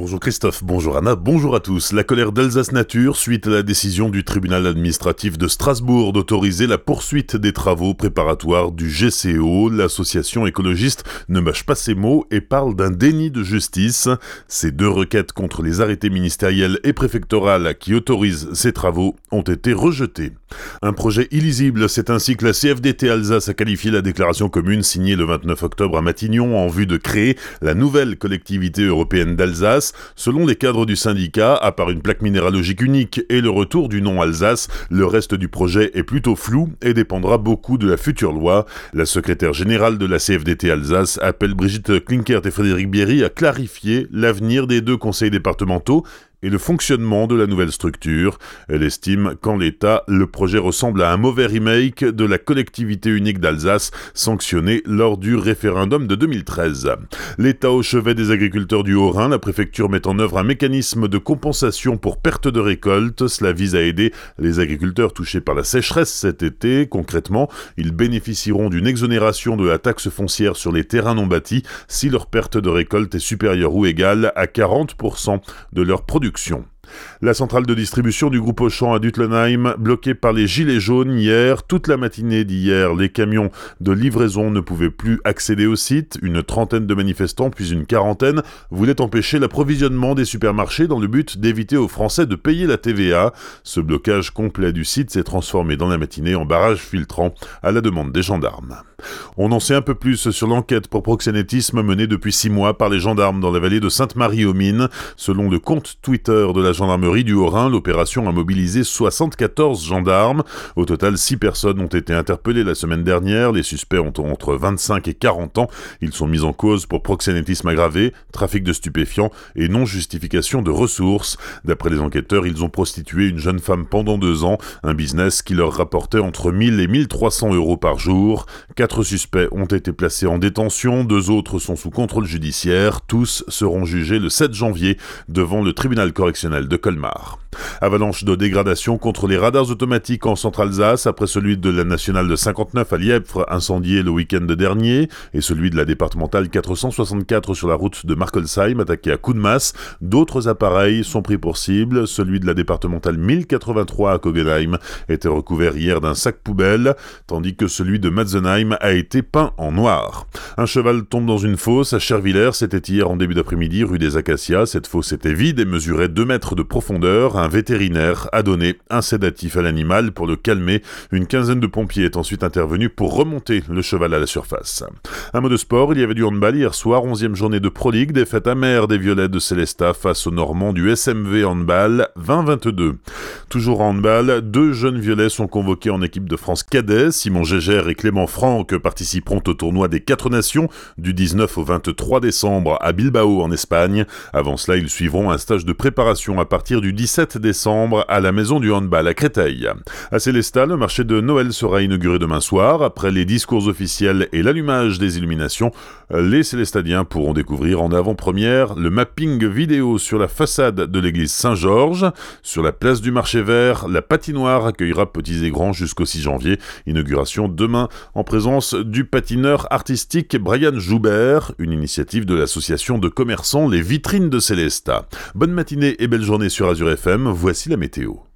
Bonjour Christophe, bonjour Anna, bonjour à tous. La colère d'Alsace Nature suite à la décision du tribunal administratif de Strasbourg d'autoriser la poursuite des travaux préparatoires du GCO. L'association écologiste ne mâche pas ses mots et parle d'un déni de justice. Ces deux requêtes contre les arrêtés ministériels et préfectorales qui autorisent ces travaux ont été rejetées. Un projet illisible, c'est ainsi que la CFDT Alsace a qualifié la déclaration commune signée le 29 octobre à Matignon en vue de créer la nouvelle collectivité européenne d'Alsace Selon les cadres du syndicat, à part une plaque minéralogique unique et le retour du nom Alsace, le reste du projet est plutôt flou et dépendra beaucoup de la future loi. La secrétaire générale de la CFDT Alsace appelle Brigitte Klinkert et Frédéric Bierry à clarifier l'avenir des deux conseils départementaux et le fonctionnement de la nouvelle structure. Elle estime qu'en l'état, le projet ressemble à un mauvais remake de la collectivité unique d'Alsace sanctionnée lors du référendum de 2013. L'État au chevet des agriculteurs du Haut-Rhin, la préfecture met en œuvre un mécanisme de compensation pour perte de récolte. Cela vise à aider les agriculteurs touchés par la sécheresse cet été. Concrètement, ils bénéficieront d'une exonération de la taxe foncière sur les terrains non bâtis si leur perte de récolte est supérieure ou égale à 40% de leur production production la centrale de distribution du groupe Auchan à Dutlenheim, bloquée par les gilets jaunes hier, toute la matinée d'hier, les camions de livraison ne pouvaient plus accéder au site. Une trentaine de manifestants, puis une quarantaine, voulaient empêcher l'approvisionnement des supermarchés dans le but d'éviter aux Français de payer la TVA. Ce blocage complet du site s'est transformé dans la matinée en barrage filtrant à la demande des gendarmes. On en sait un peu plus sur l'enquête pour proxénétisme menée depuis six mois par les gendarmes dans la vallée de Sainte-Marie-aux-Mines. Selon le compte Twitter de la gendarmerie du Haut-Rhin, l'opération a mobilisé 74 gendarmes. Au total, six personnes ont été interpellées la semaine dernière. Les suspects ont entre 25 et 40 ans. Ils sont mis en cause pour proxénétisme aggravé, trafic de stupéfiants et non-justification de ressources. D'après les enquêteurs, ils ont prostitué une jeune femme pendant deux ans, un business qui leur rapportait entre 1000 et 1300 euros par jour. Quatre suspects ont été placés en détention, deux autres sont sous contrôle judiciaire, tous seront jugés le 7 janvier devant le tribunal correctionnel Colmar. Avalanche de dégradation contre les radars automatiques en Centre-Alsace après celui de la nationale de 59 à Lièvre incendié le week-end dernier et celui de la départementale 464 sur la route de Markelsheim attaqué à coups de masse. D'autres appareils sont pris pour cible. Celui de la départementale 1083 à Kogenheim était recouvert hier d'un sac poubelle tandis que celui de Matzenheim a été peint en noir. Un cheval tombe dans une fosse à Chervillers, c'était hier en début d'après-midi rue des Acacias. Cette fosse était vide et mesurait 2 mètres de profondeur un vétérinaire a donné un sédatif à l'animal pour le calmer. Une quinzaine de pompiers est ensuite intervenu pour remonter le cheval à la surface. Un mot de sport, il y avait du handball hier soir, 11e journée de Pro League, défaite amère des Violets de Célesta face aux Normands du SMV Handball 20-22. Toujours en handball, deux jeunes violets sont convoqués en équipe de France cadet. Simon Gégère et Clément Franck participeront au tournoi des quatre nations du 19 au 23 décembre à Bilbao en Espagne. Avant cela, ils suivront un stage de préparation à partir du 17 décembre à la Maison du Handball à Créteil. À Célestat, le marché de Noël sera inauguré demain soir. Après les discours officiels et l'allumage des illuminations, les Célestadiens pourront découvrir en avant-première le mapping vidéo sur la façade de l'église Saint-Georges. Sur la place du marché vert, la patinoire accueillera petits et grands jusqu'au 6 janvier. Inauguration demain en présence du patineur artistique Brian Joubert, une initiative de l'association de commerçants Les Vitrines de Célestat. Bonne matinée et belle journée sur Azure FM voici la météo.